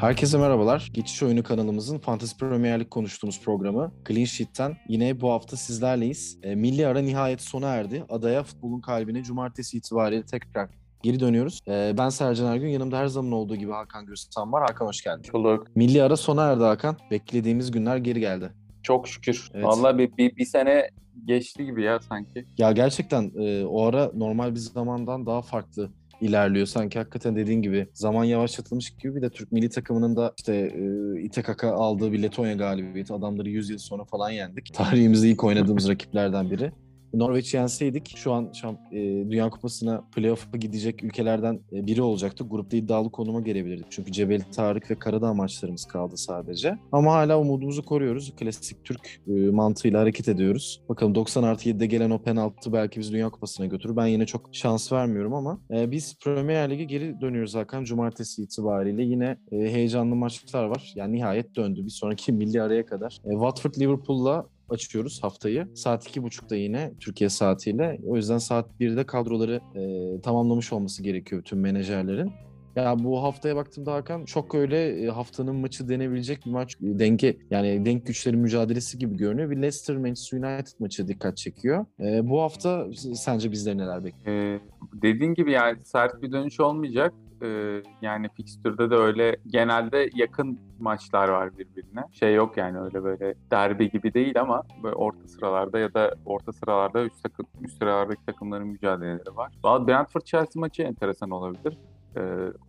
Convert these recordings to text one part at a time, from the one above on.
Herkese merhabalar. Geçiş Oyunu kanalımızın Fantasy Premier Lig konuştuğumuz programı Clean Sheet'ten yine bu hafta sizlerleyiz. E, milli ara nihayet sona erdi. Adaya futbolun kalbine cumartesi itibariyle tekrar geri dönüyoruz. E, ben Sercan Ergün. Yanımda her zaman olduğu gibi Hakan Gürstan var. Hakan hoş geldin. Bulduk. Milli ara sona erdi Hakan. Beklediğimiz günler geri geldi. Çok şükür. Evet. Vallahi bir, bir, bir sene geçti gibi ya sanki. Ya gerçekten e, o ara normal bir zamandan daha farklı ilerliyor. Sanki hakikaten dediğin gibi zaman yavaşlatılmış gibi bir de Türk milli takımının da işte e, İTKK aldığı bir Letonya galibiyeti adamları 100 yıl sonra falan yendik. Tarihimizde ilk oynadığımız rakiplerden biri. Norveç'i yenseydik şu an şamp- e, Dünya Kupası'na playoff'a gidecek ülkelerden e, biri olacaktık. Grupta iddialı konuma gelebilirdik. Çünkü Cebeli Tarık ve Karadağ maçlarımız kaldı sadece. Ama hala umudumuzu koruyoruz. Klasik Türk e, mantığıyla hareket ediyoruz. Bakalım 90 artı 7'de gelen o penaltı belki bizi Dünya Kupası'na götürür. Ben yine çok şans vermiyorum ama e, biz Premier Lig'e geri dönüyoruz Hakan. Cumartesi itibariyle yine e, heyecanlı maçlar var. Yani nihayet döndü. Bir sonraki milli araya kadar. E, Watford Liverpool'la açıyoruz haftayı. Saat iki buçukta yine Türkiye saatiyle. O yüzden saat 1'de kadroları e, tamamlamış olması gerekiyor tüm menajerlerin. Ya bu haftaya baktığımda Hakan çok öyle e, haftanın maçı denebilecek bir maç denge yani denk güçlerin mücadelesi gibi görünüyor. Bir Leicester Manchester United maçı dikkat çekiyor. E, bu hafta sence bizleri neler bekliyor? Ee, dediğin gibi yani sert bir dönüş olmayacak. Ee, yani fikstürde de öyle genelde yakın maçlar var birbirine. Şey yok yani öyle böyle derbi gibi değil ama böyle orta sıralarda ya da orta sıralarda üst, takım, üst sıralardaki takımların mücadeleleri var. Brentford Chelsea maçı enteresan olabilir. Ee,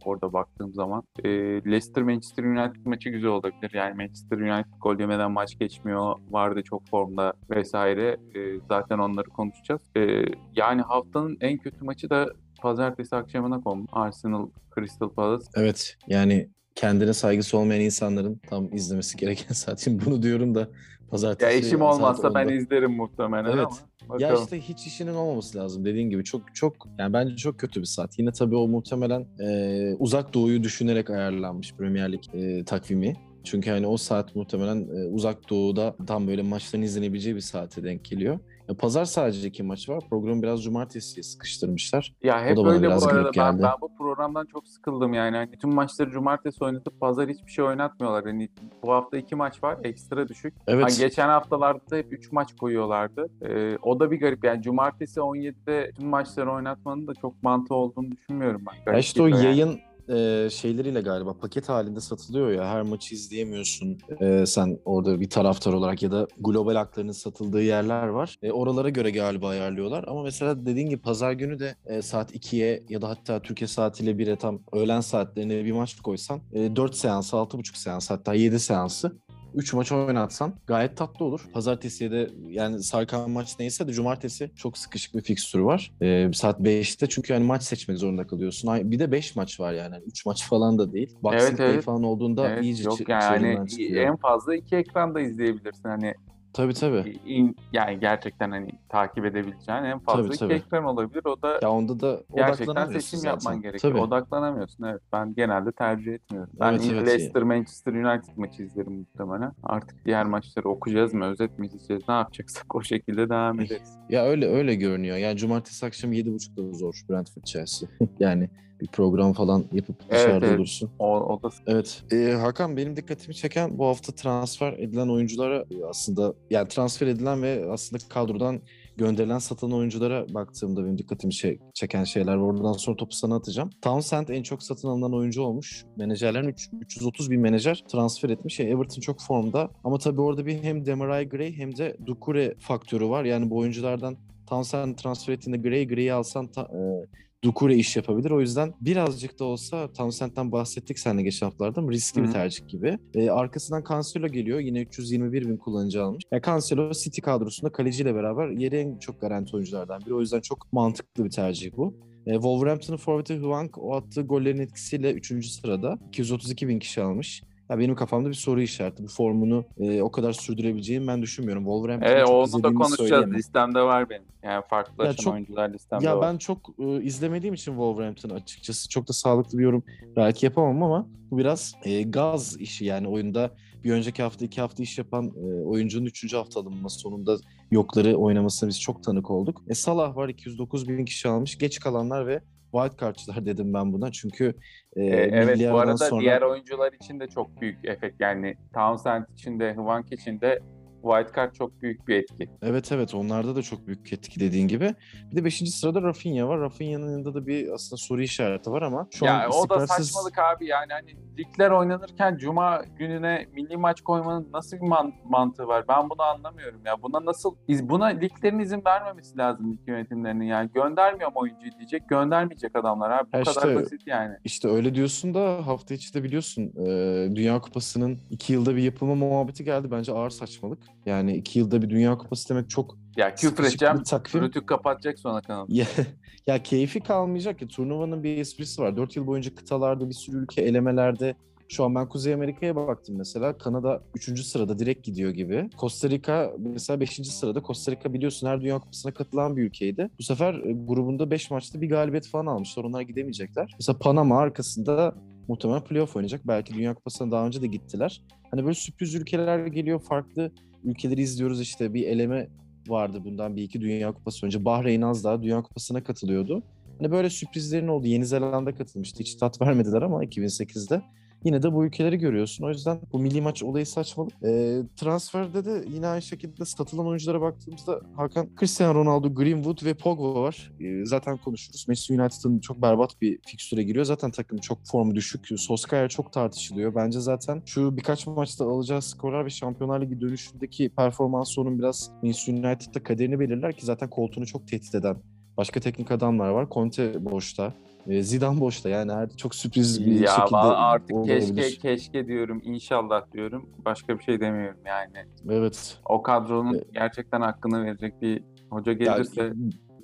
orada baktığım zaman. Ee, Leicester Manchester United maçı güzel olabilir. Yani Manchester United gol yemeden maç geçmiyor. Vardı çok formda vesaire. Ee, zaten onları konuşacağız. Ee, yani haftanın en kötü maçı da pazartesi akşamına kondu. Arsenal Crystal Palace. Evet yani kendine saygısı olmayan insanların tam izlemesi gereken saat. Şimdi bunu diyorum da pazartesi Ya saat olmazsa ben 10'da. izlerim muhtemelen Evet. ama Ya bakalım. işte hiç işinin olmaması lazım dediğin gibi çok çok yani bence çok kötü bir saat. Yine tabii o muhtemelen e, uzak doğuyu düşünerek ayarlanmış Premier Lig e, takvimi. Çünkü hani o saat muhtemelen e, uzak doğuda tam böyle maçların izlenebileceği bir saate denk geliyor. Ya, Pazar sadece iki maç var. Programı biraz cumartesiye sıkıştırmışlar. Ya hep da bana öyle biraz bu arada. Ben, ben bu programdan çok sıkıldım yani. Hani tüm maçları cumartesi oynatıp pazar hiçbir şey oynatmıyorlar. Hani bu hafta iki maç var. Ekstra düşük. Evet. Hani geçen haftalarda hep 3 maç koyuyorlardı. Ee, o da bir garip. Yani cumartesi 17'de tüm maçları oynatmanın da çok mantığı olduğunu düşünmüyorum ben. Ya işte o yani. yayın e, şeyleriyle galiba paket halinde satılıyor ya her maçı izleyemiyorsun e, sen orada bir taraftar olarak ya da global haklarının satıldığı yerler var. E, oralara göre galiba ayarlıyorlar ama mesela dediğin gibi pazar günü de e, saat 2'ye ya da hatta Türkiye saatiyle 1'e tam öğlen saatlerine bir maç koysan e, 4 seans, 6,5 seans hatta 7 seansı 3 maç oynatsan gayet tatlı olur. Pazartesiye de yani sarkan maç neyse de cumartesi çok sıkışık bir fikstürü var. Ee, saat 5'te çünkü yani maç seçmek zorunda kalıyorsun. Bir de 5 maç var yani. 3 maç falan da değil. Boxing Evet, Day evet. falan olduğunda Evet, iyice yok yani çıkıyor. en fazla iki ekranda izleyebilirsin. Hani Tabii tabii. in- yani gerçekten hani takip edebileceğin en fazla Tabii, tabii. ekran olabilir. O da Ya onda da gerçekten seçim zaten. yapman gerekiyor. Tabii. Odaklanamıyorsun evet. Ben genelde tercih etmiyorum. Ben Evet, evet. Leicester Manchester United maçı izlerim muhtemelen. Artık diğer maçları okuyacağız mı, özet mi izleyeceğiz, ne yapacaksak o şekilde devam ederiz. Ya öyle öyle görünüyor. Yani cumartesi akşam 7.30'da zor Brentford Chelsea. yani bir program falan yapıp Evet, dışarıda evet. olursun. O, o da Evet. Ee, Hakan benim dikkatimi çeken bu hafta transfer edilen oyunculara e, aslında yani transfer edilen ve aslında kadrodan gönderilen satılan oyunculara baktığımda benim dikkatimi şey- çeken şeyler var. Oradan sonra topu sana atacağım. Townsend en çok satın alınan oyuncu olmuş. Menajerlerin üç- 330 bin menajer transfer etmiş. Yani Everton çok formda ama tabii orada bir hem Demarai Gray hem de Dukure faktörü var. Yani bu oyunculardan Townsend transfer ettiğinde Gray, Gray'i alsan ta- e, Dukure iş yapabilir. O yüzden birazcık da olsa Townsend'den bahsettik seninle geçen haftalarda ama riskli Hı bir tercih gibi. Ee, arkasından Cancelo geliyor. Yine 321 bin kullanıcı almış. Ya Cancelo City kadrosunda kaleciyle beraber yeri en çok garanti oyunculardan biri. O yüzden çok mantıklı bir tercih bu. E, Wolverhampton'ın forveti Hwang o attığı gollerin etkisiyle 3. sırada 232 bin kişi almış. Ya benim kafamda bir soru işareti. Bu formunu e, o kadar sürdürebileceğini ben düşünmüyorum. Wolverhampton'ı çok onu da konuşacağız. söyleyemem. Listemde var benim. Yani farklılaşan Ya çok- oyuncular listemde Ya var. ben çok e, izlemediğim için Wolverhampton'ı açıkçası çok da sağlıklı bir yorum belki yapamam ama bu biraz e, gaz işi yani oyunda bir önceki hafta iki hafta iş yapan e, oyuncunun üçüncü hafta alınması sonunda yokları oynamasına biz çok tanık olduk. E, Salah var 209 bin kişi almış. Geç kalanlar ve wild cardçılar dedim ben buna. Çünkü e, Ee, evet bu arada sonra diğer oyuncular için de çok büyük efekt. Yani Townsend için de Hwank için de wildcard çok büyük bir etki. Evet evet onlarda da çok büyük etki dediğin gibi. Bir de 5. sırada Rafinha var. Rafinha'nın yanında da bir aslında soru işareti var ama şu ya an o da saçmalık abi yani hani ligler oynanırken cuma gününe milli maç koymanın nasıl bir man- mantığı var? Ben bunu anlamıyorum ya. Buna nasıl iz buna liglerin izin vermemesi lazım lig yönetimlerinin yani. Göndermiyorum oyuncuyu diyecek. Göndermeyecek adamlar abi. Bu Ha kadar işte- basit yani. İşte öyle diyorsun da hafta içi de biliyorsun e, Dünya Kupası'nın iki yılda bir yapılma muhabbeti geldi. Bence ağır saçmalık. Yani iki yılda bir Dünya Kupası demek çok Ya küfür edeceğim. takvim. Rütük kapatacak sonra kanalı. Ya, ya keyfi kalmayacak ya. Turnuvanın bir esprisi var. 4 yıl boyunca kıtalarda bir sürü ülke elemelerde şu an ben Kuzey Amerika'ya baktım mesela. Kanada 3. sırada direkt gidiyor gibi. Costa Rica mesela 5. sırada. Costa Rica biliyorsun her Dünya Kupası'na katılan bir ülkeydi. Bu sefer e, grubunda 5 maçta bir galibiyet falan almışlar. Onlar gidemeyecekler. Mesela Panama arkasında muhtemelen playoff oynayacak. Belki Dünya Kupası'na daha önce de gittiler. Hani böyle sürpriz ülkeler geliyor. Farklı ülkeleri izliyoruz işte bir eleme vardı bundan bir iki Dünya Kupası önce. Bahreyn az daha Dünya Kupası'na katılıyordu. Hani böyle sürprizlerin oldu. Yeni Zelanda katılmıştı. Hiç tat vermediler ama 2008'de. Yine de bu ülkeleri görüyorsun. O yüzden bu milli maç olayı saçmalık. Ee, transferde de yine aynı şekilde satılan oyunculara baktığımızda Hakan Cristiano Ronaldo, Greenwood ve Pogba var. Ee, zaten konuşuruz. Manchester United'ın çok berbat bir fikstüre giriyor. Zaten takım çok formu düşük. Solskjaer çok tartışılıyor. Bence zaten şu birkaç maçta alacağı skorlar ve Şampiyonlar Ligi dönüşündeki performansı onun biraz Manchester United'da kaderini belirler ki zaten koltuğunu çok tehdit eden başka teknik adamlar var. Conte boşta. E, Zidane boşta yani her çok sürpriz bir Ya şekilde artık keşke keşke diyorum inşallah diyorum. Başka bir şey demiyorum yani. Evet. O kadronun E- gerçekten hakkını verecek bir hoca Ya, gelirse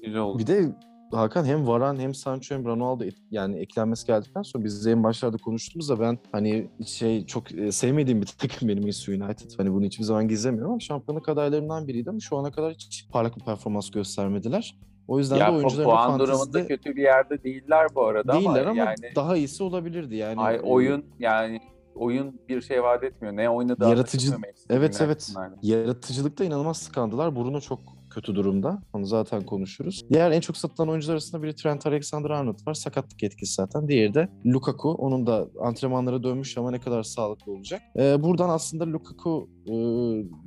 güzel olur. bir de Hakan hem Varan hem Sancho hem Ronaldo yani eklenmesi geldikten sonra biz en başlarda konuştuğumuzda ben hani şey çok e, sevmediğim bir takım benim Manchester United. Hani bunu hiçbir zaman gizlemiyorum ama şampiyonluk adaylarından biriydi ama şu ana kadar hiç parlak bir performans göstermediler. O yüzden de Ya pu- oyuncuların puan durumunda fantezide kötü bir yerde değiller bu arada değiller ama, yani daha iyisi olabilirdi yani. ay, E, oyun yani oyun bir şey vaat etmiyor. Ne oynadığı Yaratıcı- Evet evet. Yaratıcılıkta inanılmaz sıkandılar. Bruno çok kötü durumda. Onu zaten konuşuruz. Diğer en çok satılan oyuncular arasında biri Trent Alexander-Arnold var. Sakatlık etkisi zaten. Diğeri de Lukaku. Onun da antrenmanlara dönmüş ama ne kadar sağlıklı olacak. Ee, buradan aslında Lukaku e,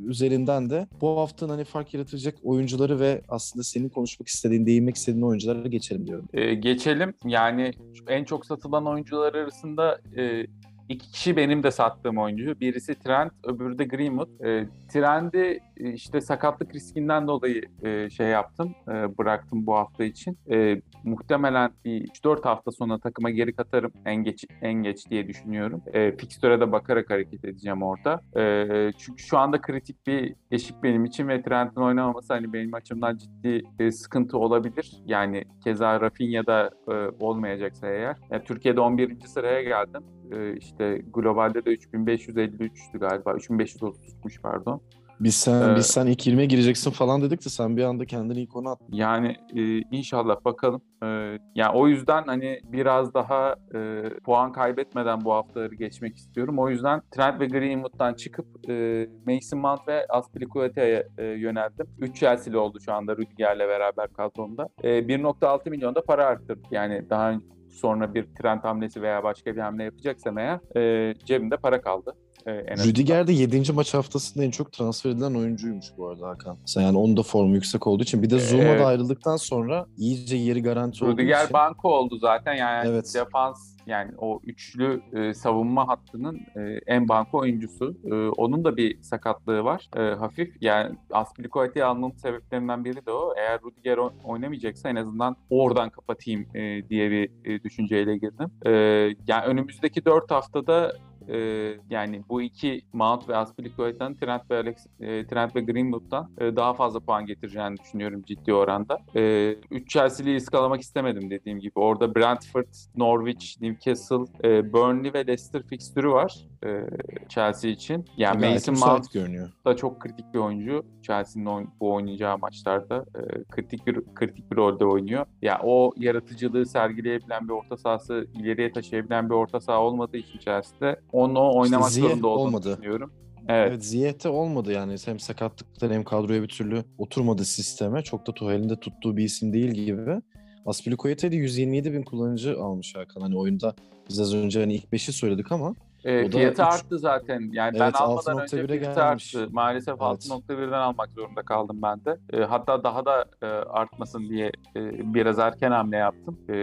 üzerinden de bu haftanın hani fark yaratacak oyuncuları ve aslında senin konuşmak istediğin, değinmek istediğin oyunculara geçelim diyorum. Ee, geçelim. Yani en çok satılan oyuncular arasında e, iki kişi benim de sattığım oyuncu. Birisi Trent, öbürü de Greenwood. E, Trent'i işte sakatlık riskinden dolayı e, şey yaptım, e, bıraktım bu hafta için. E, muhtemelen bir 3-4 hafta sonra takıma geri katarım en geç en geç diye düşünüyorum. E, Fixture'a da bakarak hareket edeceğim orada. E, çünkü şu anda kritik bir eşik benim için ve Trent'in oynamaması hani benim açımdan ciddi e, sıkıntı olabilir. Yani keza Rafinha'da e, olmayacaksa eğer. Yani Türkiye'de 11. sıraya geldim. E, işte globalde de 3553'tü galiba. 3530'muş pardon. Biz sen, Ee, biz sen ilk 20'ye gireceksin falan dedik de sen bir anda kendini ilk ona attın. Yani e, inşallah bakalım. E, yani o yüzden hani biraz daha e, puan kaybetmeden bu haftaları geçmek istiyorum. O yüzden Trent ve Greenwood'dan çıkıp e, Mason Mount ve Aspilicueta'ya e, yöneldim. 3 Chelsea'li oldu şu anda Rüdiger'le beraber kadromda. E, 1.6 milyon da para arttırdım. Yani daha sonra bir Trent hamlesi veya başka bir hamle yapacaksam eğer e, cebimde para kaldı. E, azından. Rüdiger de 7. maç haftasında en çok transfer edilen oyuncuymuş bu arada Hakan. Sen yani onun da formu yüksek olduğu için. Bir de Zuma Evet. da ayrıldıktan sonra iyice yeri garanti olduğu Rudiger için. banko oldu zaten yani Evet. defans yani o üçlü e, savunma hattının e, en banko oyuncusu. E, onun da bir sakatlığı var e, hafif. Yani Aspilicueta'yı almamın sebeplerinden biri de o. Eğer Rudiger oynamayacaksa en azından oradan kapatayım e, diye bir e, düşünceyle girdim. E, yani önümüzdeki dört haftada e, yani bu iki Mount ve Aspilicueta'nın Trent ve Alex, e, Trent ve Greenwood'dan e, daha fazla puan getireceğini düşünüyorum ciddi oranda. E, üç Chelsea'liyi ıskalamak istemedim dediğim gibi. Orada Brentford, Norwich, Newcastle, e, Burnley ve Leicester fikstürü var e, Chelsea için. Yani Gayet Mason Mount görünüyor. da çok kritik bir oyuncu. Chelsea'nin bu oynayacağı maçlarda e, kritik bir kritik bir rolde oynuyor. Ya o yaratıcılığı sergileyebilen bir orta sahası, ileriye taşıyabilen bir orta saha olmadığı için Chelsea'de onu oynamak Ziyech zorunda olduğunu olmadı. düşünüyorum. Evet. Evet Ziyeh'te olmadı yani hem sakatlıktan hem kadroya bir türlü oturmadı sisteme. Çok da Tuhel'in de tuttuğu bir isim değil gibi. Aspilicueta de 127 bin kullanıcı almış Hakan. Hani oyunda biz az önce hani ilk 5'i söyledik ama E, O da fiyatı üç- arttı zaten. Yani Evet, ben almadan önce 6.1'e fiyatı gelmiş. arttı. Maalesef Evet. 6.1'den almak zorunda kaldım ben de. E, hatta daha da e, artmasın diye e, biraz erken hamle yaptım. E,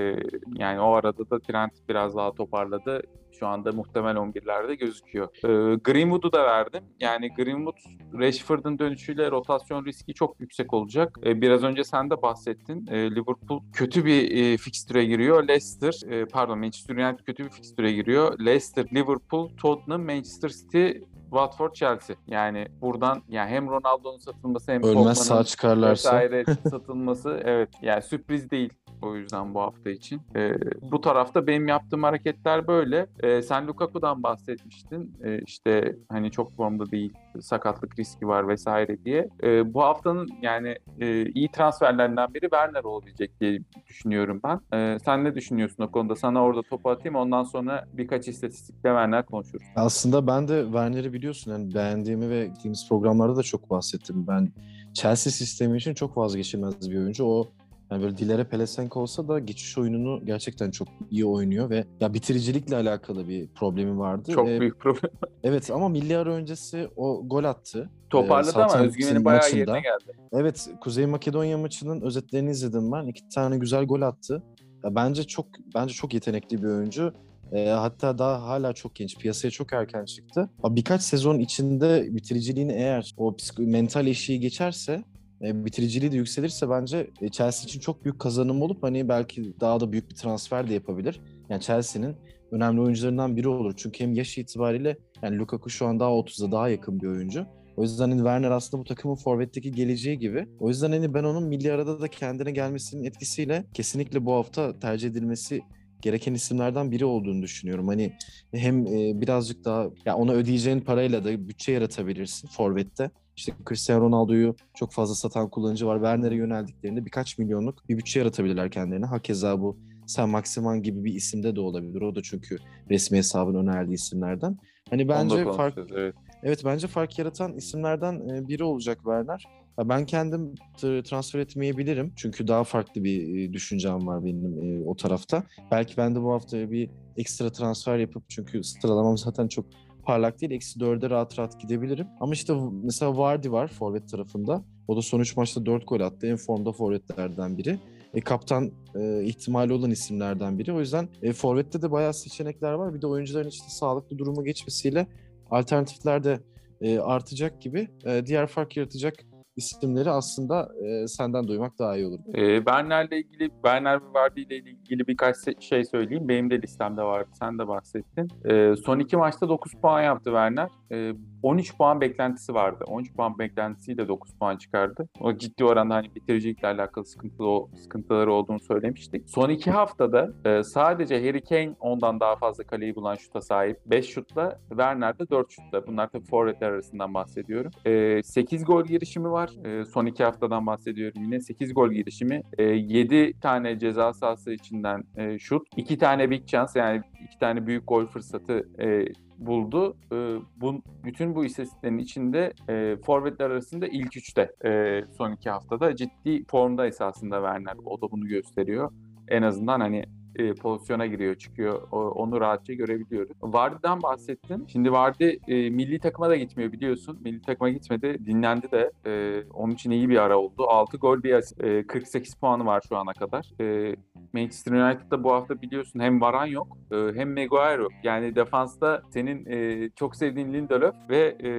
yani o arada da trend biraz daha toparladı. Şu anda muhtemel 11'lerde gözüküyor. E, Greenwood'u da verdim. Yani Greenwood, Rashford'un dönüşüyle rotasyon riski çok yüksek olacak. E, biraz önce sen de bahsettin. E, Liverpool kötü bir e, fikstüre giriyor. Leicester, e, pardon Manchester United kötü bir fikstüre giriyor. Leicester, Liverpool, Tottenham, Manchester City, Watford, Chelsea. Yani buradan yani hem Ronaldo'nun satılması hem ölmez sağ çıkarlarsa vesaire satılması evet yani sürpriz değil o yüzden bu hafta için. Ee, bu tarafta benim yaptığım hareketler böyle. Ee, sen Lukaku'dan bahsetmiştin. Ee, işte hani çok formda değil, sakatlık riski var vesaire diye. Ee, bu haftanın yani e, iyi transferlerinden biri Werner olabilecek diye düşünüyorum ben. Ee, sen ne düşünüyorsun o konuda? Sana orada topu atayım ondan sonra birkaç istatistikle Werner konuşuruz. Aslında ben de Werner'i biliyorsun yani beğendiğimi ve gittiğimiz programlarda da çok bahsettim. Ben Chelsea sistemi için çok vazgeçilmez bir oyuncu. O yani böyle Dilere Pelesenko olsa da geçiş oyununu gerçekten çok iyi oynuyor ve ya bitiricilikle alakalı bir problemi vardı. Çok Ee, büyük problem. Evet ama milli ara öncesi o gol attı. Toparladı ama Southampton özgüveni bayağı maçında. yerine geldi. Evet, Kuzey Makedonya maçının özetlerini izledim ben. İki tane güzel gol attı. Ya bence çok bence çok yetenekli bir oyuncu. Ee, hatta daha hala çok genç. Piyasaya çok erken çıktı. Ama birkaç sezon içinde bitiriciliğini eğer o psiko- mental eşiği geçerse e, bitiriciliği de yükselirse bence e, Chelsea için çok büyük kazanım olup hani belki daha da büyük bir transfer de yapabilir. Yani Chelsea'nin önemli oyuncularından biri olur. Çünkü hem yaş itibariyle yani Lukaku şu an daha 30'a daha yakın bir oyuncu. O yüzden hani Werner aslında bu takımın forvetteki geleceği gibi. O yüzden hani ben onun milli arada da kendine gelmesinin etkisiyle kesinlikle bu hafta tercih edilmesi gereken isimlerden biri olduğunu düşünüyorum. Hani hem e, birazcık daha ya ona ödeyeceğin parayla da bütçe yaratabilirsin forvette. İşte Cristiano Ronaldo'yu çok fazla satan kullanıcı var. Werner'e yöneldiklerinde birkaç milyonluk bir bütçe yaratabilirler kendilerine. Hakeza bu Sen Maximan gibi bir isimde de olabilir. O da çünkü resmi hesabın önerdiği isimlerden. Hani bence fark evet. Evet bence fark yaratan isimlerden e, biri olacak Werner. Ben kendim transfer etmeyebilirim. Çünkü daha farklı bir e, düşüncem var benim e, o tarafta. Belki ben de bu hafta bir ekstra transfer yapıp çünkü sıralamam zaten çok parlak değil. Eksi dörde rahat rahat gidebilirim. Ama işte mesela Vardy var forvet tarafında. O da son üç maçta dört gol attı. En formda forvetlerden biri. E, kaptan e, ihtimali olan isimlerden biri. O yüzden e, forvette de bayağı seçenekler var. Bir de oyuncuların işte sağlıklı durumu geçmesiyle alternatifler de e, artacak gibi. E, diğer fark yaratacak isimleri aslında e, senden duymak daha iyi olur. Ee, Werner'le ilgili, Werner ve Vardy ile ilgili birkaç şey söyleyeyim. Benim de listemde vardı. Sen de bahsettin. Ee, son iki maçta 9 puan yaptı Werner. Ee, 13 puan beklentisi vardı. 13 puan beklentisiyle 9 puan çıkardı. O ciddi oranda hani bitiricilikle alakalı sıkıntılı, sıkıntıları olduğunu söylemiştik. Son iki haftada e, sadece Harry Kane ondan daha fazla kaleyi bulan şuta sahip. 5 şutla, Werner de 4 şutla. Bunlar tabii forvetler arasından bahsediyorum. E, 8 gol girişimi var. E, son iki haftadan bahsediyorum yine. 8 gol girişimi. E, 7 tane ceza sahası içinden e, şut. 2 tane big chance yani 2 tane büyük gol fırsatı e, buldu. E, bu, bütün bu istatistiklerin içinde e, forvetler arasında ilk üçte e, son iki haftada ciddi formda esasında Werner. O da bunu gösteriyor. En azından hani e, pozisyona giriyor, çıkıyor. O- onu rahatça görebiliyoruz. Vardy'den bahsettin. Şimdi Vardy e, milli takıma da gitmiyor biliyorsun. Milli takıma gitmedi. Dinlendi de. E, onun için iyi bir ara oldu. 6 gol bir asist. E, 48 puanı var şu ana kadar. E, Manchester United'da bu hafta biliyorsun hem Varan yok e, hem Maguire yok. Yani defansta senin e, çok sevdiğin Lindelöf ve e,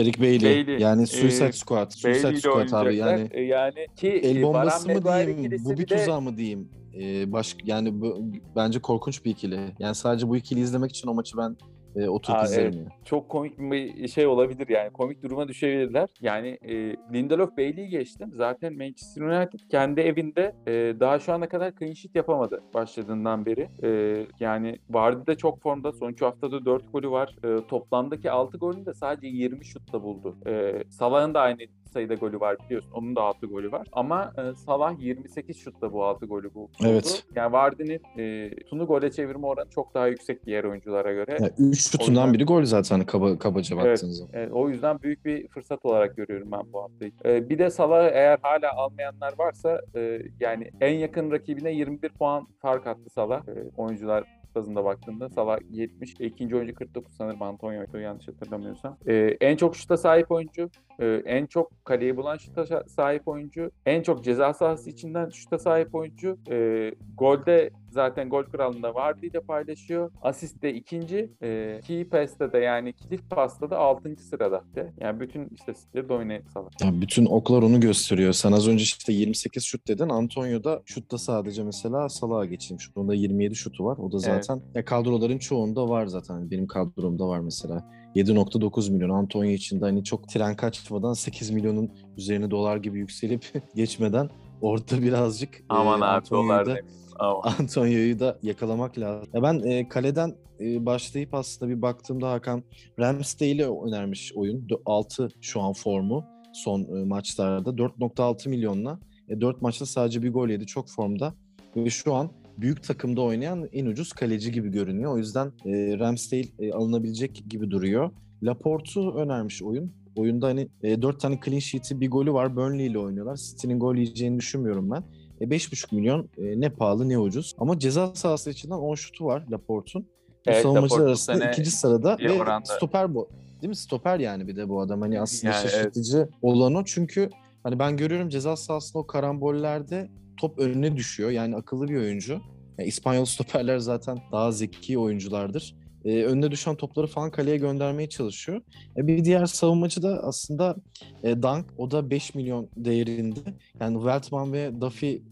Eric Bailey, Bailey, yani Suicide e, Squad, Suicide Squad abi yani E, yani ki el e, bombası mı Maguire diyeyim, bu bir bir tuzağı mı diyeyim? Ee, baş, yani bu, bence korkunç bir ikili. Yani sadece bu ikili izlemek için o maçı ben e, oturup Aa, izlerim. evet. yani. çok komik bir şey olabilir yani. Komik duruma düşebilirler. Yani e, Lindelof Bailey'i geçtim. Zaten Manchester United kendi evinde e, daha şu ana kadar clean sheet yapamadı başladığından beri. E, yani Vardy de çok formda. Son 3 haftada 4 golü var. E, toplamdaki 6 golünü de sadece 20 şutla buldu. E, Salah'ın da aynı sayıda golü var biliyorsun. Onun da 6 golü var. Ama e, Salah 28 şutla bu 6 golü buldu. Evet. Yani Vardy'nin e, şutunu gole çevirme oranı çok daha yüksek diğer oyunculara göre. Yani üç şutundan yüzden- biri gol zaten kaba, kabaca Evet. baktığınız zaman. Evet, o yüzden büyük bir fırsat olarak görüyorum ben bu haftayı. Ee, bir de Salah'ı eğer hala almayanlar varsa e, yani en yakın rakibine 21 puan fark attı Salah. E, oyuncular bazında baktığında Salah 70, ikinci oyuncu 49 sanırım Antonio'ydu yanlış hatırlamıyorsam. E, en çok şuta sahip oyuncu, e, en çok kaleyi bulan şuta sahip oyuncu, en çok ceza sahası içinden şuta sahip oyuncu, e, golde zaten gol kralında Vardy ile paylaşıyor. Asiste ikinci, e, key pass'te de yani kilit pasta da 6. sırada. Yani bütün istatistikleri domine Salah. Ya bütün oklar onu gösteriyor. Sen az önce işte 28 şut dedin. Antonio'da şutta sadece mesela Salah'a geçilmiş. Onda 27 şutu var. O da Evet. zaten ya kadroların çoğunda var zaten. Benim kadromda var mesela. 7.9 milyon. Antonio için de hani çok tren kaçmadan 8 milyonun üzerine dolar gibi yükselip geçmeden orada birazcık Aman e, abi dolar da- Aman. Antonio'yu da yakalamak lazım. Ya ben e, kaleden e, başlayıp aslında bir baktığımda Hakan Ramsdale'i önermiş oyun. 6 şu an formu son e, maçlarda. 4.6 milyonla. E, 4 maçta sadece bir gol yedi. Çok formda. Ve şu an büyük takımda oynayan en ucuz kaleci gibi görünüyor. O yüzden e, Ramsdale e, alınabilecek gibi duruyor. Laporte'u önermiş oyun. Oyunda hani e, 4 tane clean sheet'i bir golü var. Burnley ile oynuyorlar. City'nin gol yiyeceğini düşünmüyorum ben. E, 5,5 milyon e, ne pahalı ne ucuz. Ama ceza sahası içinden 10 şutu var Laporte'un. Evet, savunmacılar arasında ikinci sırada ve oranda- stoper bu. Değil mi? Stoper yani bir de bu adam. Hani aslında Yani evet. şaşırtıcı olan o. Çünkü hani ben görüyorum ceza sahasında o karambollerde top önüne düşüyor. Yani akıllı bir oyuncu. Yani İspanyol stoperler zaten daha zeki oyunculardır. Ee, önüne düşen topları falan kaleye göndermeye çalışıyor. E, bir diğer savunmacı da aslında e, Dunk. O da 5 milyon değerinde. Yani Weltman ve Duffy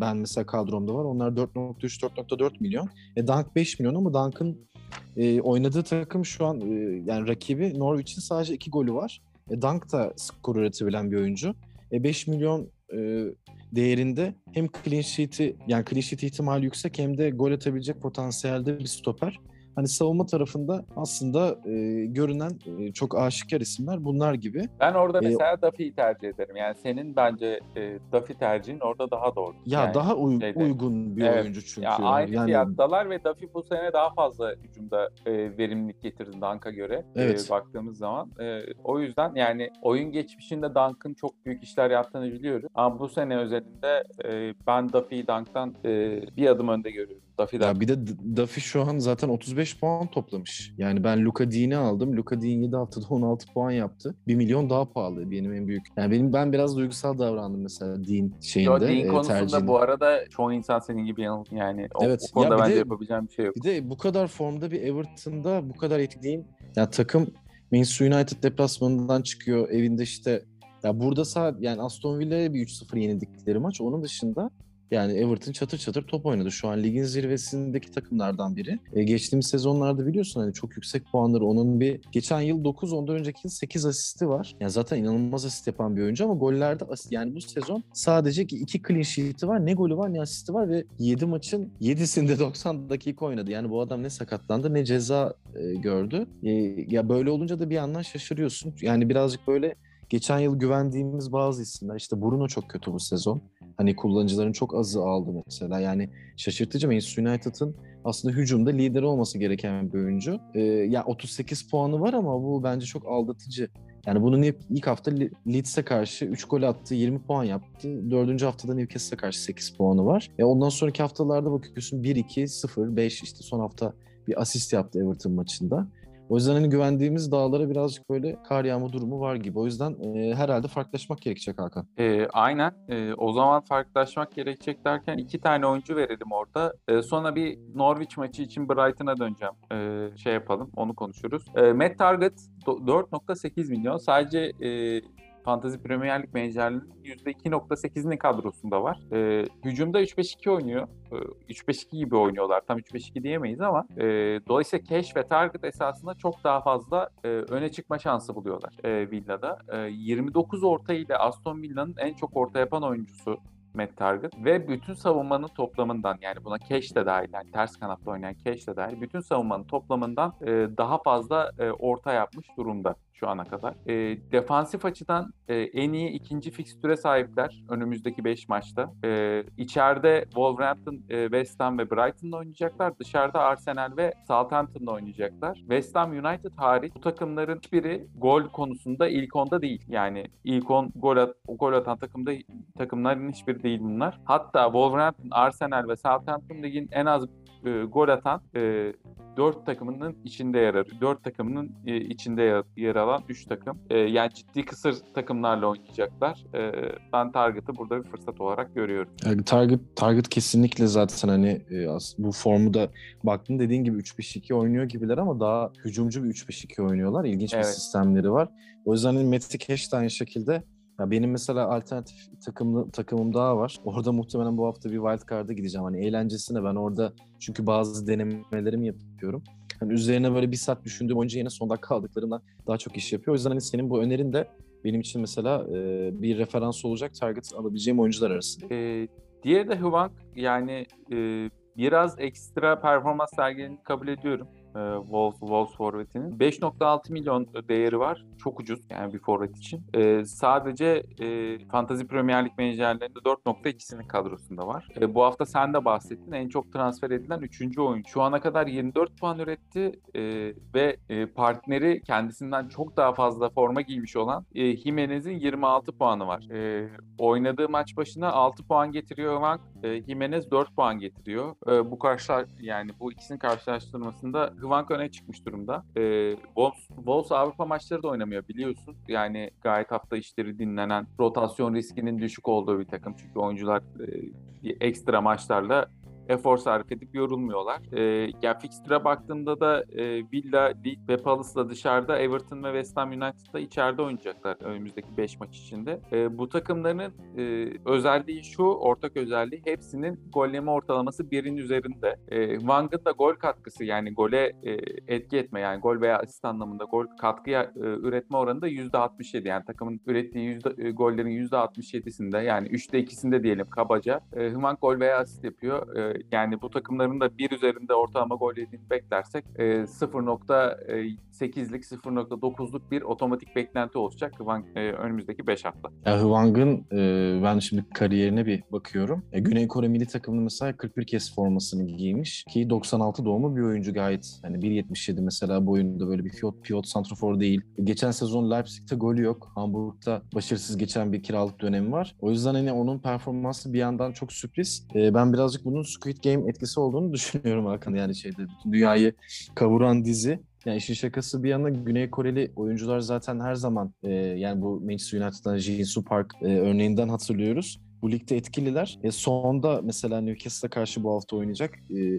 ben mesela kadromda var. Onlar 4.3-4.4 milyon. E, Dunk 5 milyon ama Dunk'ın e, oynadığı takım şu an e, yani rakibi Norwich'in sadece 2 golü var. E, Dunk da skor üretebilen bir oyuncu. E, 5 milyon e, değerinde hem clean sheet'i yani clean sheet ihtimali yüksek hem de gol atabilecek potansiyelde bir stoper. Hani savunma tarafında aslında e, görünen e, çok aşikar isimler bunlar gibi. Ben orada E, mesela Duffy'yi tercih ederim. Yani senin bence e, Duffy tercihin orada daha doğru. Ya Yani daha uy- şeyde- uygun bir Evet. oyuncu çünkü. Ya aynı yani, fiyattalar ve Duffy bu sene daha fazla hücumda e, verimlilik getirdi Dunk'a göre e, Evet. baktığımız zaman. E, o yüzden yani oyun geçmişinde Dunk'ın çok büyük işler yaptığını biliyorum. Ama bu sene özelinde e, ben Duffy'yi Dunk'tan e, bir adım önde görüyorum. Duffy'den. Ya bir de Duffy şu an zaten 35 puan toplamış. Yani ben Luka Dean'i aldım. Luka Dean 7 haftada 16 puan yaptı. 1 milyon daha pahalı benim en büyük. Yani benim ben biraz duygusal davrandım mesela Dean şeyinde. Yo, Dean e, konusunda tercihinde. bu arada çoğu insan senin gibi yanıl yani o, Evet. o konuda Ya bence de- yapabileceğim bir şey yok. Bir de bu kadar formda bir Everton'da bu kadar etkileyim. Ya takım Manchester United deplasmanından çıkıyor. Evinde işte ya burada sadece yani Aston Villa'ya bir 3-0 yenildikleri maç. Onun dışında yani Everton çatır çatır top oynadı. Şu an ligin zirvesindeki takımlardan biri. E, geçtiğimiz sezonlarda biliyorsun hani çok yüksek puanları. Onun bir geçen yıl 9, ondan önceki yıl 8 asisti var. Yani zaten inanılmaz asist yapan bir oyuncu ama gollerde asist yani bu sezon sadece 2 clean sheet'i var. Ne golü var ne asisti var ve 7 maçın 7'sinde 90 dakika oynadı. Yani bu adam ne sakatlandı ne ceza e, gördü. E, ya böyle olunca da bir yandan şaşırıyorsun. Yani birazcık böyle geçen yıl güvendiğimiz bazı isimler işte Bruno çok kötü bu sezon. Hani kullanıcıların çok azı aldı mesela. Yani şaşırtıcı Manchester United'ın aslında hücumda lider olması gereken bir oyuncu. Ee, ya 38 puanı var ama bu bence çok aldatıcı. Yani bunun ilk, ilk hafta Le- Leeds'e karşı 3 gol attı, 20 puan yaptı. Dördüncü haftada Newcastle'e karşı 8 puanı var. E ondan sonraki haftalarda bakıyorsun 1-2, 0-5 işte son hafta bir asist yaptı Everton maçında. O yüzden hani güvendiğimiz dağlara birazcık böyle kar yağma durumu var gibi. O yüzden e, herhalde farklılaşmak gerekecek Hakan. E, aynen. E, o zaman farklılaşmak gerekecek derken iki tane oyuncu verelim orada. E, sonra bir Norwich maçı için Brighton'a döneceğim. E, şey yapalım, onu konuşuruz. E, Matt Target do- 4.8 milyon. Sadece e, Fantasy Premier Lig menajerlerinin %2.8'inin kadrosunda var. E, hücumda 3-5-2 oynuyor. E, 3-5-2 gibi oynuyorlar. Tam 3-5-2 diyemeyiz ama e, dolayısıyla Cash ve Target esasında çok daha fazla e, öne çıkma şansı buluyorlar e, Villa'da. E, 29 orta ile Aston Villa'nın en çok orta yapan oyuncusu Matt Target ve bütün savunmanın toplamından yani buna Cash de dahil yani ters kanatta oynayan Cash de dahil bütün savunmanın toplamından e, daha fazla e, orta yapmış durumda şu ana kadar. E, defansif açıdan e, en iyi ikinci fikstüre sahipler önümüzdeki 5 maçta. E, içeride Wolverhampton, e, West Ham ve Brighton'la oynayacaklar. Dışarıda Arsenal ve Southampton'la oynayacaklar. West Ham United hariç bu takımların hiçbiri gol konusunda ilk onda değil. Yani ilk on gol, at, gol atan takımda takımların hiçbiri değil bunlar. Hatta Wolverhampton, Arsenal ve Southampton ligin en az e, gol atan e, 4 takımının içinde yer arıyor. 4 takımının e, içinde yer, yer 3 takım. E, yani ciddi kısır takımlarla oynayacaklar. E, ben Target'ı burada bir fırsat olarak görüyorum. Yani target target kesinlikle zaten hani e, bu formu da baktın dediğin gibi 3-5-2 oynuyor gibiler ama daha hücumcu bir 3-5-2 oynuyorlar. İlginç evet. bir sistemleri var. O yüzden hani Matty Cash de aynı şekilde ya benim mesela alternatif takımlı takımım daha var. Orada muhtemelen bu hafta bir wild card'a gideceğim. Hani eğlencesine ben orada çünkü bazı denemelerimi yapıyorum. Hani üzerine böyle bir saat düşündüğüm oyuncu yine son dakika aldıklarından daha çok iş yapıyor. O yüzden hani senin bu önerin de benim için mesela e, bir referans olacak target alabileceğim oyuncular arasında. Ee, diğeri de Hwang yani e, biraz ekstra performans sergilediğini kabul ediyorum e, Wolves, Wolves forvetinin. 5.6 milyon değeri var. Çok ucuz yani bir forvet için. E, sadece e, Fantasy Premier Lig menajerlerinde 4.2'sinin kadrosunda var. E, bu hafta sen de bahsettin. En çok transfer edilen 3. oyuncu. Şu ana kadar 24 puan üretti e, ve e, partneri kendisinden çok daha fazla forma giymiş olan e, Jimenez'in 26 puanı var. E, oynadığı maç başına 6 puan getiriyor Van. E, Jimenez 4 puan getiriyor. E, bu karşı yani bu ikisinin karşılaştırmasında Hvank öne çıkmış durumda. E, Wolves, Wolves Avrupa maçları da oynamıyor biliyorsun. Yani gayet hafta işleri dinlenen, rotasyon riskinin düşük olduğu bir takım. Çünkü oyuncular e, ekstra maçlarla efor sarf edip yorulmuyorlar. E, ya fixture'a baktığımda da e, Villa, Leeds ve Palace'la dışarıda Everton ve West Ham United'da içeride oynayacaklar önümüzdeki 5 maç içinde. E, bu takımların e, özelliği şu, ortak özelliği hepsinin golleme ortalaması birin üzerinde. E, Wang'ın da gol katkısı yani gole e, etki etme yani gol veya asist anlamında gol katkıya e, üretme oranı da %67 yani takımın ürettiği yüzde, e, gollerin %67'sinde yani 3'te 2'sinde diyelim kabaca e, Hwang gol veya asist yapıyor. E, yani bu takımların da bir üzerinde ortalama gol yediğini beklersek e, 0.8'lik 0.9'luk bir otomatik beklenti olacak Hwang, e, önümüzdeki 5 hafta. Ya Hwang'ın e, ben şimdi kariyerine bir bakıyorum. E, Güney Kore milli takımının mesela 41 kez formasını giymiş ki 96 doğumlu bir oyuncu gayet. Hani 1.77 mesela boyunda böyle bir pivot, pivot santrafor değil. Geçen sezon Leipzig'te golü yok. Hamburg'da başarısız geçen bir kiralık dönemi var. O yüzden hani onun performansı bir yandan çok sürpriz. E, ben birazcık bunun Squid Game etkisi olduğunu düşünüyorum Hakan. Yani şeyde bütün dünyayı kavuran dizi. Yani işin şakası bir yana Güney Koreli oyuncular zaten her zaman e, yani bu Manchester United'dan Jin Park e, örneğinden hatırlıyoruz bu ligde etkililer. E, sonda mesela Newcastle'a karşı bu hafta oynayacak. E,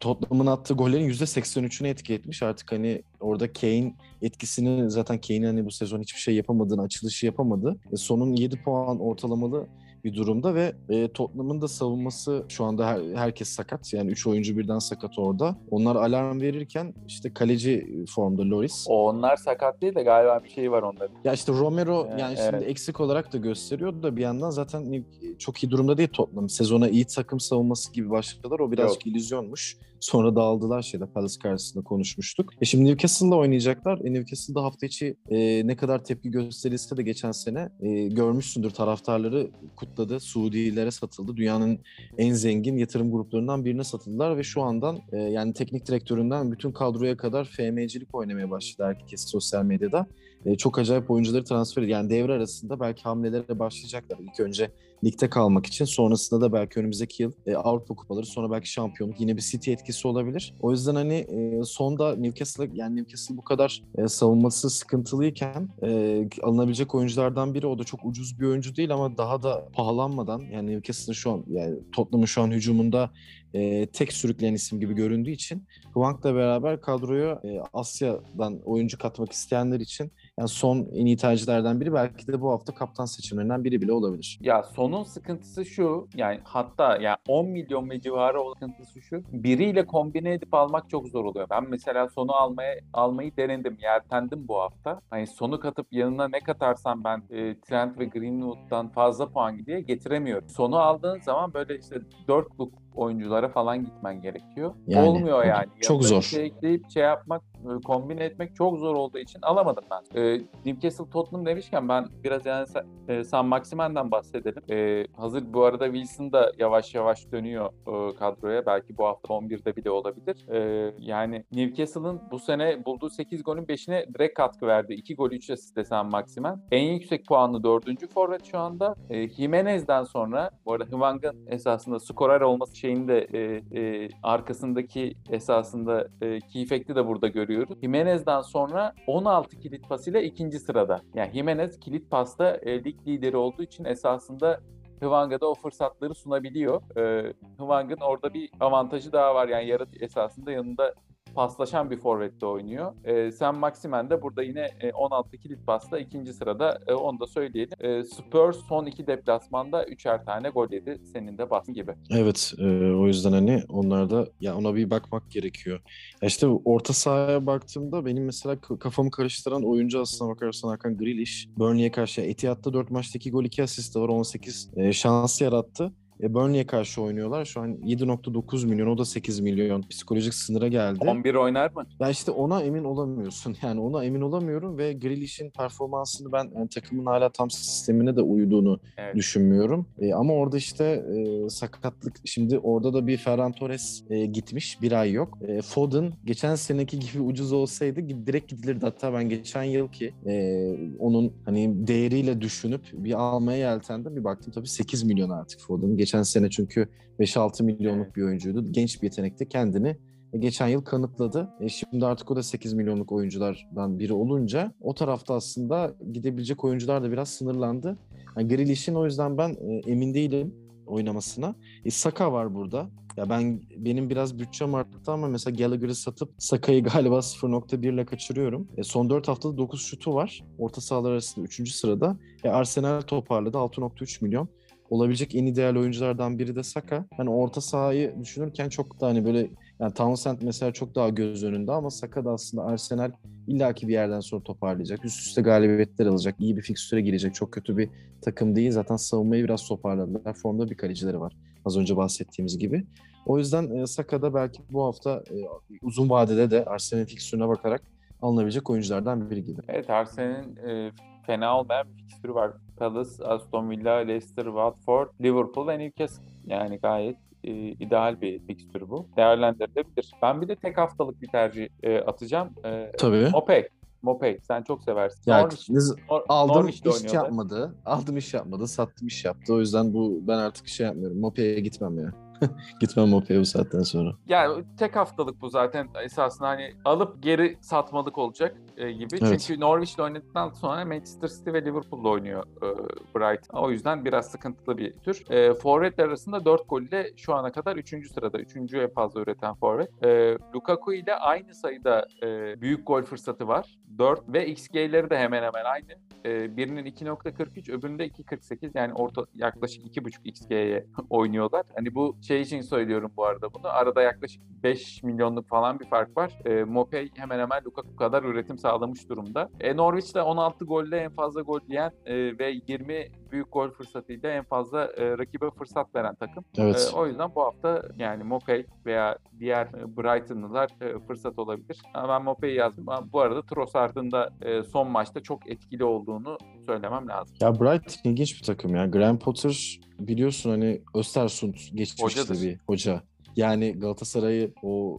Tottenham'ın attığı gollerin %83'ünü etki etmiş. Artık hani orada Kane etkisini zaten Kane hani bu sezon hiçbir şey yapamadığını, açılışı yapamadı. E, sonun 7 puan ortalamalı bir durumda ve e, Tottenham'ın da savunması şu anda her, herkes sakat. Yani 3 oyuncu birden sakat orada. Onlar alarm verirken işte kaleci formda Loris. O onlar sakat değil de galiba bir şey var onların. Ya işte Romero ee, yani evet. şimdi eksik olarak da gösteriyor da bir yandan zaten çok iyi durumda değil Tottenham. Sezona iyi takım savunması gibi başladılar. O birazcık illüzyonmuş. Sonra dağıldılar şeyde Palace karşısında konuşmuştuk. E şimdi Newcastle'da oynayacaklar. E Newcastle'da hafta içi e, ne kadar tepki gösterilse de geçen sene e, görmüşsündür taraftarları kutladı. Suudilere satıldı. Dünyanın en zengin yatırım gruplarından birine satıldılar ve şu andan e, yani teknik direktöründen bütün kadroya kadar FM'cilik oynamaya başladı herkes sosyal medyada. E, çok acayip oyuncuları transfer ediyor. Yani devre arasında belki hamlelere başlayacaklar. İlk önce ligde kalmak için. Sonrasında da belki önümüzdeki yıl e, Avrupa kupaları sonra belki şampiyonluk yine bir City etkisi olabilir. O yüzden hani e, sonda Newcastle yani Newcastle bu kadar e, savunması sıkıntılıyken e, alınabilecek oyunculardan biri. O da çok ucuz bir oyuncu değil ama daha da pahalanmadan yani Newcastle'ın şu an yani Tottenham'ın şu an hücumunda e, tek sürükleyen isim gibi göründüğü için Hwang'la beraber kadroya e, Asya'dan oyuncu katmak isteyenler için yani son en iyi tercihlerden biri belki de bu hafta kaptan seçimlerinden biri bile olabilir. Ya sonun sıkıntısı şu yani hatta ya 10 milyon ve civarı olan sıkıntısı şu biriyle kombine edip almak çok zor oluyor. Ben mesela sonu almaya almayı denedim, yeltendim bu hafta. Hani sonu katıp yanına ne katarsam ben e, Trent ve Greenwood'dan fazla puan diye getiremiyorum. Sonu aldığın zaman böyle işte 4'luk oyunculara falan gitmen gerekiyor. Yani, Olmuyor yani. Çok zor. Şey ekleyip şey yapmak e, kombine etmek çok zor olduğu için alamadım ben. E, Newcastle Tottenham demişken ben biraz yani e, San Maximen'den bahsedelim. E, hazır bu arada Wilson da yavaş yavaş dönüyor e, kadroya. Belki bu hafta 11'de bile olabilir. E, yani Newcastle'ın bu sene bulduğu 8 golün 5'ine direkt katkı verdi. 2 gol 3 asist San Maximen. En yüksek puanlı 4. forvet şu anda. E, Jimenez'den sonra bu arada Hwang'ın esasında skorer olması şeyinde e, e, arkasındaki esasında e, key effect'i de burada görüyoruz. Jimenez'den sonra 16 kilit pasıyla ikinci sırada. Yani Jimenez kilit pasta e, lig lideri olduğu için esasında Hwang'a da o fırsatları sunabiliyor. E, Hwang'ın orada bir avantajı daha var. Yani yarat esasında yanında paslaşan bir forvette oynuyor. E, Sam Maximen de burada yine e, 16 kilit pasla ikinci sırada e, onu da söyleyelim. E, Spurs son iki deplasmanda üçer tane gol yedi. Senin de bahsin gibi. Evet e, o yüzden hani onlarda ya ona bir bakmak gerekiyor. Ya işte orta sahaya baktığımda benim mesela kafamı karıştıran oyuncu aslına bakarsan Hakan Grealish. Burnley'e karşı Etihad'da 4 maçtaki gol 2 asist var 18 e, şans yarattı. E, Burnley'e karşı oynuyorlar. Şu an 7.9 milyon, o da 8 milyon. Psikolojik sınıra geldi. 11 oynar mı? Ya işte ona emin olamıyorsun. Yani ona emin olamıyorum ve Grealish'in performansını ben yani takımın hala tam sistemine de uyduğunu evet. düşünmüyorum. E, ama orada işte e, sakatlık, şimdi orada da bir Ferran Torres e, gitmiş. Bir ay yok. E, Foden geçen seneki gibi ucuz olsaydı direkt gidilirdi. Hatta ben geçen yıl ki e, onun hani değeriyle düşünüp bir almaya yeltendim. Bir baktım tabii 8 milyon artık Foden. Geç Geçen sene çünkü 5-6 milyonluk bir oyuncuydu. Genç bir yetenekte kendini e, geçen yıl kanıtladı. E şimdi artık o da 8 milyonluk oyunculardan biri olunca o tarafta aslında gidebilecek oyuncular da biraz sınırlandı. Yani Grealish'in o yüzden ben e, emin değilim oynamasına. E, Saka var burada. Ya ben benim biraz bütçem arttı ama mesela Gallagher'ı satıp Saka'yı galiba 0.1 ile kaçırıyorum. E, son 4 haftada 9 şutu var. Orta sahalar arasında 3. sırada. E, Arsenal toparladı 6.3 milyon olabilecek en ideal oyunculardan biri de Saka. Hani orta sahayı düşünürken çok da hani böyle yani Townsend mesela çok daha göz önünde ama Saka da aslında Arsenal illaki bir yerden sonra toparlayacak. Üst üste galibiyetler alacak. iyi bir fikstüre girecek. Çok kötü bir takım değil. Zaten savunmayı biraz toparladılar. Formda bir kalecileri var. Az önce bahsettiğimiz gibi. O yüzden e, Saka'da belki bu hafta e, uzun vadede de Arsenal'in fikstürüne bakarak alınabilecek oyunculardan biri gibi. Evet Arsenal'in e, fena olmayan bir fikstürü var. Palace, Aston Villa, Leicester, Watford, Liverpool ve Newcastle. Yani gayet e, ideal bir fikstür bu. Değerlendirilebilir. Ben bir de tek haftalık bir tercih e, atacağım. E, Tabii. Mopey. Mopey sen çok seversin. Ya, Norwich, Nor- aldım iş oynuyorlar. yapmadı. Aldım iş yapmadı. Sattım iş yaptı. O yüzden bu ben artık şey yapmıyorum. Mopey'e gitmem ya. Gitmem Mopey'e bu saatten sonra. Yani tek haftalık bu zaten esasında hani alıp geri satmalık olacak e, gibi. Evet. Çünkü Norwich'le oynadıktan sonra Manchester City ve Liverpool'la oynuyor e, Brighton. O yüzden biraz sıkıntılı bir tür. E, forvet arasında 4 gol ile şu ana kadar 3. sırada. 3. en fazla üreten forvet. E, Lukaku ile aynı sayıda e, büyük gol fırsatı var. 4 ve XG'leri de hemen hemen aynı. E, birinin 2.43 öbüründe 2.48 yani orta yaklaşık 2.5 XG'ye oynuyorlar. Hani bu şey için söylüyorum bu arada bunu. Arada yaklaşık 5 milyonluk falan bir fark var. E, Mopey hemen hemen Lukaku kadar üretim sağlamış durumda. E, Norwich de 16 golle en fazla gol yiyen e, ve 20 büyük gol fırsatıyla en fazla e, rakibe fırsat veren takım. Evet. E, o yüzden bu hafta yani Mopey veya diğer e, Brighton'lılar e, fırsat olabilir. Ama ben Mopey'i yazdım. Ama bu arada Trossard'ın da e, son maçta çok etkili olduğunu söylemem lazım. Ya Brighton ilginç bir takım ya. Graham Potter biliyorsun hani Östersund geçmişte Hocadır. bir hoca. Yani Galatasaray'ı o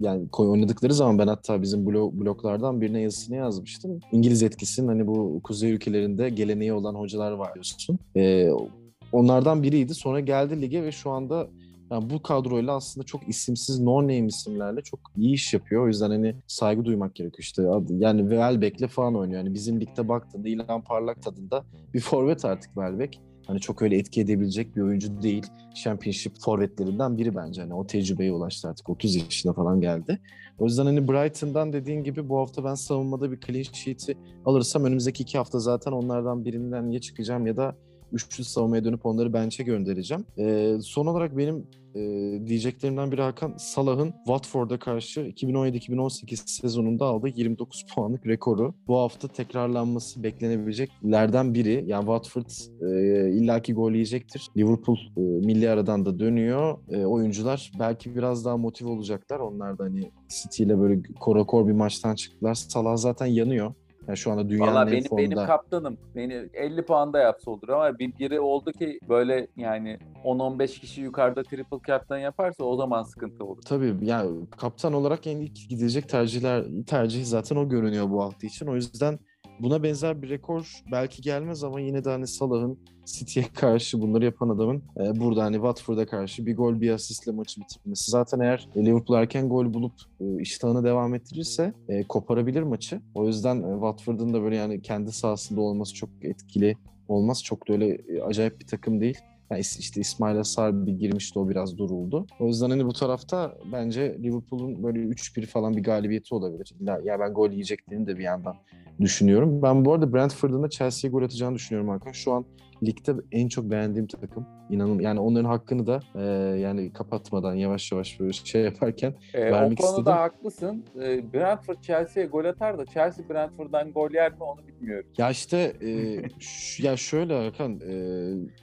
yani oynadıkları zaman ben hatta bizim blog, bloklardan birine yazısını yazmıştım. İngiliz etkisinin hani bu kuzey ülkelerinde geleneği olan hocalar var diyorsun. Ee, onlardan biriydi. Sonra geldi lige ve şu anda yani bu kadroyla aslında çok isimsiz no-name isimlerle çok iyi iş yapıyor. O yüzden hani saygı duymak gerekiyor işte. Yani Welbeck'le falan oynuyor. Yani bizim ligde baktığında İlhan Parlak tadında bir forvet artık Welbeck. Hani çok öyle etki edebilecek bir oyuncu değil. Championship forvetlerinden biri bence. Hani o tecrübeye ulaştı artık. 30 yaşına falan geldi. O yüzden hani Brighton'dan dediğin gibi bu hafta ben savunmada bir clean sheet'i alırsam önümüzdeki iki hafta zaten onlardan birinden ya çıkacağım ya da üçlü savunmaya dönüp onları bench'e göndereceğim. E, son olarak benim e, diyeceklerimden biri Hakan Salah'ın Watford'a karşı 2017-2018 sezonunda aldığı 29 puanlık rekoru. Bu hafta tekrarlanması beklenebileceklerden biri. Yani Watford e, illaki gol yiyecektir. Liverpool e, milli aradan da dönüyor. E, oyuncular belki biraz daha motive olacaklar. Onlar da hani City ile böyle korakor bir maçtan çıktılar. Salah zaten yanıyor. Yani şu anda dünyanın Valla en benim, formda. benim kaptanım. Beni 50 puanda yapsa olur ama bir biri oldu ki böyle yani 10-15 kişi yukarıda triple captain yaparsa o zaman sıkıntı olur. Tabii yani kaptan olarak en ilk gidecek tercihler tercih zaten o görünüyor bu hafta için. O yüzden buna benzer bir rekor belki gelmez ama yine de hani Salah'ın City'ye karşı bunları yapan adamın e, burada hani Watford'a karşı bir gol bir asistle maçı bitirmesi. Zaten eğer Liverpool erken gol bulup e, iştahını devam ettirirse e, koparabilir maçı. O yüzden e, Watford'un da böyle yani kendi sahasında olması çok etkili olmaz. Çok da öyle e, acayip bir takım değil. Yani işte İsmail Asar bir girmişti o biraz duruldu. O yüzden hani bu tarafta bence Liverpool'un böyle 3-1 falan bir galibiyeti olabilir. İlla- Ya ben gol yiyeceklerini de bir yandan düşünüyorum. Ben bu arada Brentford'un da Chelsea'ye gol atacağını düşünüyorum Hakan. Şu an ligde en çok beğendiğim takım. İnanın yani onların hakkını da e, yani kapatmadan yavaş yavaş böyle şey yaparken o Vermek konuda istedim. haklısın. Ee, Brentford Chelsea'ye gol atar da Chelsea Brentford'dan gol yer mi onu bilmiyorum. Ya işte e, ya şöyle Hakan e,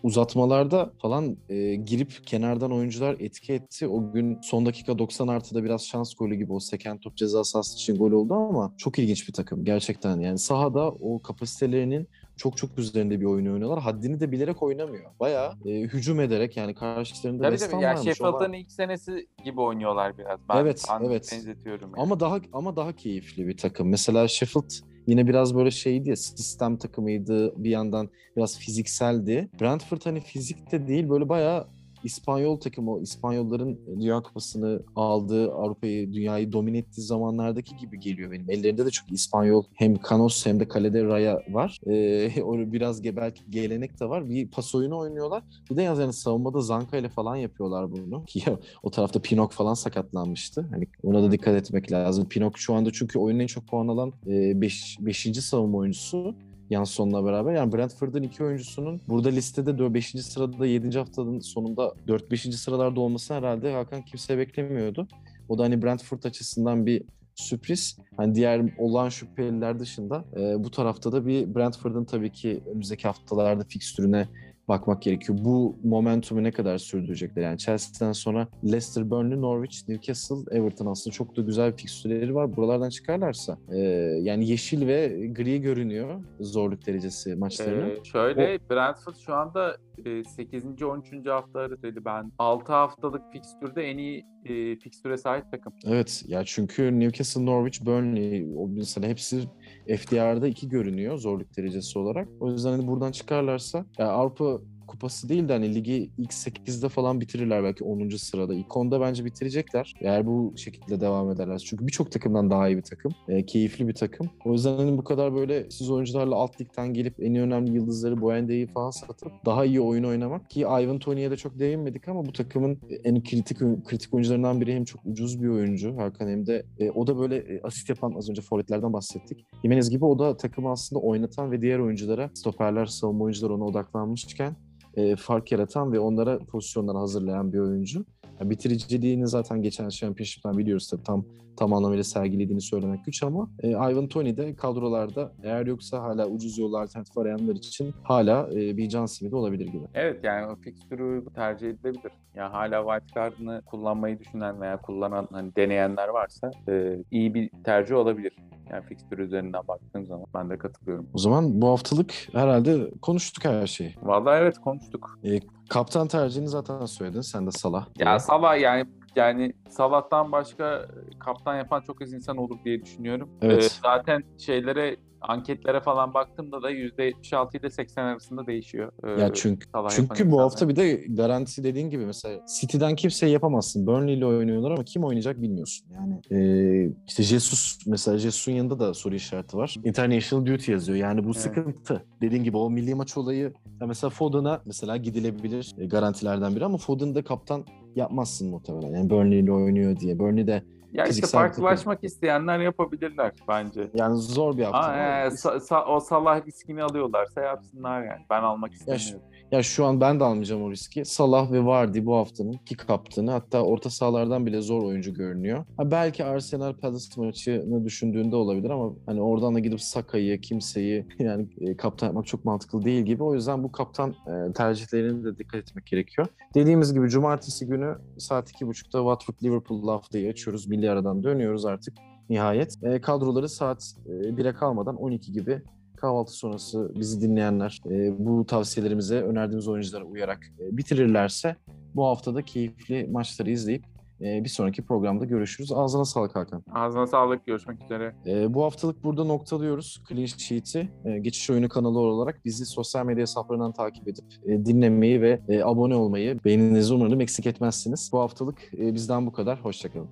uzatmalarda falan e, girip kenardan oyuncular etki etti. O gün son dakika 90 artıda biraz şans golü gibi o seken top ceza sahası için gol oldu ama çok ilginç bir takım gerçekten. Yani sahada o kapasitelerinin çok çok üzerinde bir oyun oynuyorlar. Haddini de bilerek oynamıyor. Bayağı e, hücum ederek yani karşılarında Tabii West. Ham varmış. Sheffield'ın ilk senesi gibi oynuyorlar biraz. Ben, Evet, evet. benzetiyorum. yani. Ama daha ama daha keyifli bir takım. Mesela Sheffield yine biraz böyle şeydi ya sistem takımıydı. Bir yandan biraz fizikseldi. Brentford hani fizikte değil böyle bayağı İspanyol takımı, İspanyolların Dünya Kupası'nı aldığı, Avrupa'yı, dünyayı domine ettiği zamanlardaki gibi geliyor benim. Ellerinde de çok İspanyol hem Canos hem de kalede Raya var. Ee, biraz belki gelenek de var. Bir pas oyunu oynuyorlar. Bir de yani savunmada Zanka ile falan yapıyorlar bunu. Ki o tarafta Pinok falan sakatlanmıştı. Hani ona da dikkat etmek lazım. Pinok şu anda çünkü oyunun en çok puan alan 5. beşinci savunma oyuncusu. Janson'la beraber. Yani Brentford'un iki oyuncusunun burada listede 5. sırada 7. haftanın sonunda 4-5. sıralarda olması herhalde Hakan kimse beklemiyordu. O da hani Brentford açısından bir sürpriz. Hani diğer olan şüpheliler dışında e, bu tarafta da bir Brentford'un tabii ki önümüzdeki haftalarda fikstürüne bakmak gerekiyor. Bu momentumu ne kadar sürdürecekler? Yani Chelsea'den sonra Leicester, Burnley, Norwich, Newcastle, Everton aslında çok da güzel fikstürleri var. Buralardan çıkarlarsa e, yani yeşil ve gri görünüyor zorluk derecesi maçlarının. Ee, şöyle Brentford şu anda e, 8. 13. hafta arasıydı. Ben 6 haftalık fikstürde en iyi e, fikstüre sahip takım. Evet ya çünkü Newcastle, Norwich, Burnley o mesela hepsi FDR'da iki görünüyor zorluk derecesi olarak. O yüzden hani buradan çıkarlarsa ya Avrupa kupası değil de hani ligi ilk 8'de falan bitirirler belki 10. sırada. İlk 10'da bence bitirecekler. Eğer bu şekilde devam ederler. Çünkü birçok takımdan daha iyi bir takım. E, keyifli bir takım. O yüzden hani bu kadar böyle siz oyuncularla alt ligden gelip en önemli yıldızları Buendia'yı falan satıp daha iyi oyun oynamak ki Ivan Tony'ye de çok değinmedik ama bu takımın en kritik kritik oyuncularından biri hem çok ucuz bir oyuncu Hakan hem de e, o da böyle e, asist yapan az önce forvetlerden bahsettik. Jimenez gibi o da takımı aslında oynatan ve diğer oyunculara stoperler, savunma oyuncuları ona odaklanmışken e, fark yaratan ve onlara pozisyonlar hazırlayan bir oyuncu. Yani bitiriciliğini zaten geçen Championship'ten biliyoruz tabii tam tam anlamıyla sergilediğini söylemek güç ama e, Ivan Tony de kadrolarda eğer yoksa hala ucuz yolu alternatif arayanlar için hala e, bir can simidi olabilir gibi. Evet yani o fikstürü tercih edilebilir. Yani hala white card'ını kullanmayı düşünen veya kullanan hani deneyenler varsa e, iyi bir tercih olabilir. Yani fikstür üzerinden baktığım zaman ben de katılıyorum. O zaman bu haftalık herhalde konuştuk her şeyi. Vallahi evet konuştuk. Kaptan tercihini zaten söyledin. Sen de Salah. Ya Salah yani yani Salah'tan başka kaptan yapan çok az insan olur diye düşünüyorum. Evet. Ee, zaten şeylere anketlere falan baktığımda da %76 ile 80 arasında değişiyor. Ee, Ya çünkü çünkü bu hafta bir de garanti dediğin gibi mesela City'den kimse yapamazsın. Burnley ile oynuyorlar ama kim oynayacak bilmiyorsun. Yani e, işte Jesus mesela Jesus'un yanında da soru işareti var. International duty yazıyor. Yani bu Evet. sıkıntı. Dediğin gibi o milli maç olayı ya mesela Foden'a mesela gidilebilir e, garantilerden biri ama Foden'da kaptan yapmazsın muhtemelen. Yani Burnley ile oynuyor diye. Burnley de Ya işte takım. farklılaşmak isteyenler yapabilirler bence. yani zor bir hafta. Aa, e, Sa- Sa- o Salah riskini alıyorlarsa yapsınlar yani. Ben almak istemiyorum. Ya şu an ben de almayacağım o riski. Salah ve Vardy bu haftanın ki kaptanı hatta orta sahalardan bile zor oyuncu görünüyor. Ha belki Arsenal Palace maçını düşündüğünde olabilir ama hani oradan da gidip Saka'yı, kimseyi yani e, kaptan yapmak çok mantıklı değil gibi. O yüzden bu kaptan e, tercihlerine de dikkat etmek gerekiyor. Dediğimiz gibi cumartesi günü saat 2.30'da Watford Liverpool haftayı açıyoruz. Milli aradan dönüyoruz artık nihayet. E, kadroları saat e, 1'e kalmadan 12 gibi kahvaltı sonrası bizi dinleyenler e, bu tavsiyelerimize, önerdiğimiz oyunculara uyarak e, bitirirlerse bu haftada keyifli maçları izleyip e, bir sonraki programda görüşürüz. Ağzına sağlık Hakan. Ağzına sağlık. Görüşmek üzere. E, bu haftalık burada noktalıyoruz. Clean Sheet'i e, Geçiş Oyunu kanalı olarak bizi sosyal medya hesaplarından takip edip e, dinlemeyi ve e, abone olmayı, beğeninizi umarım eksik etmezsiniz. Bu haftalık e, bizden bu kadar. Hoşçakalın.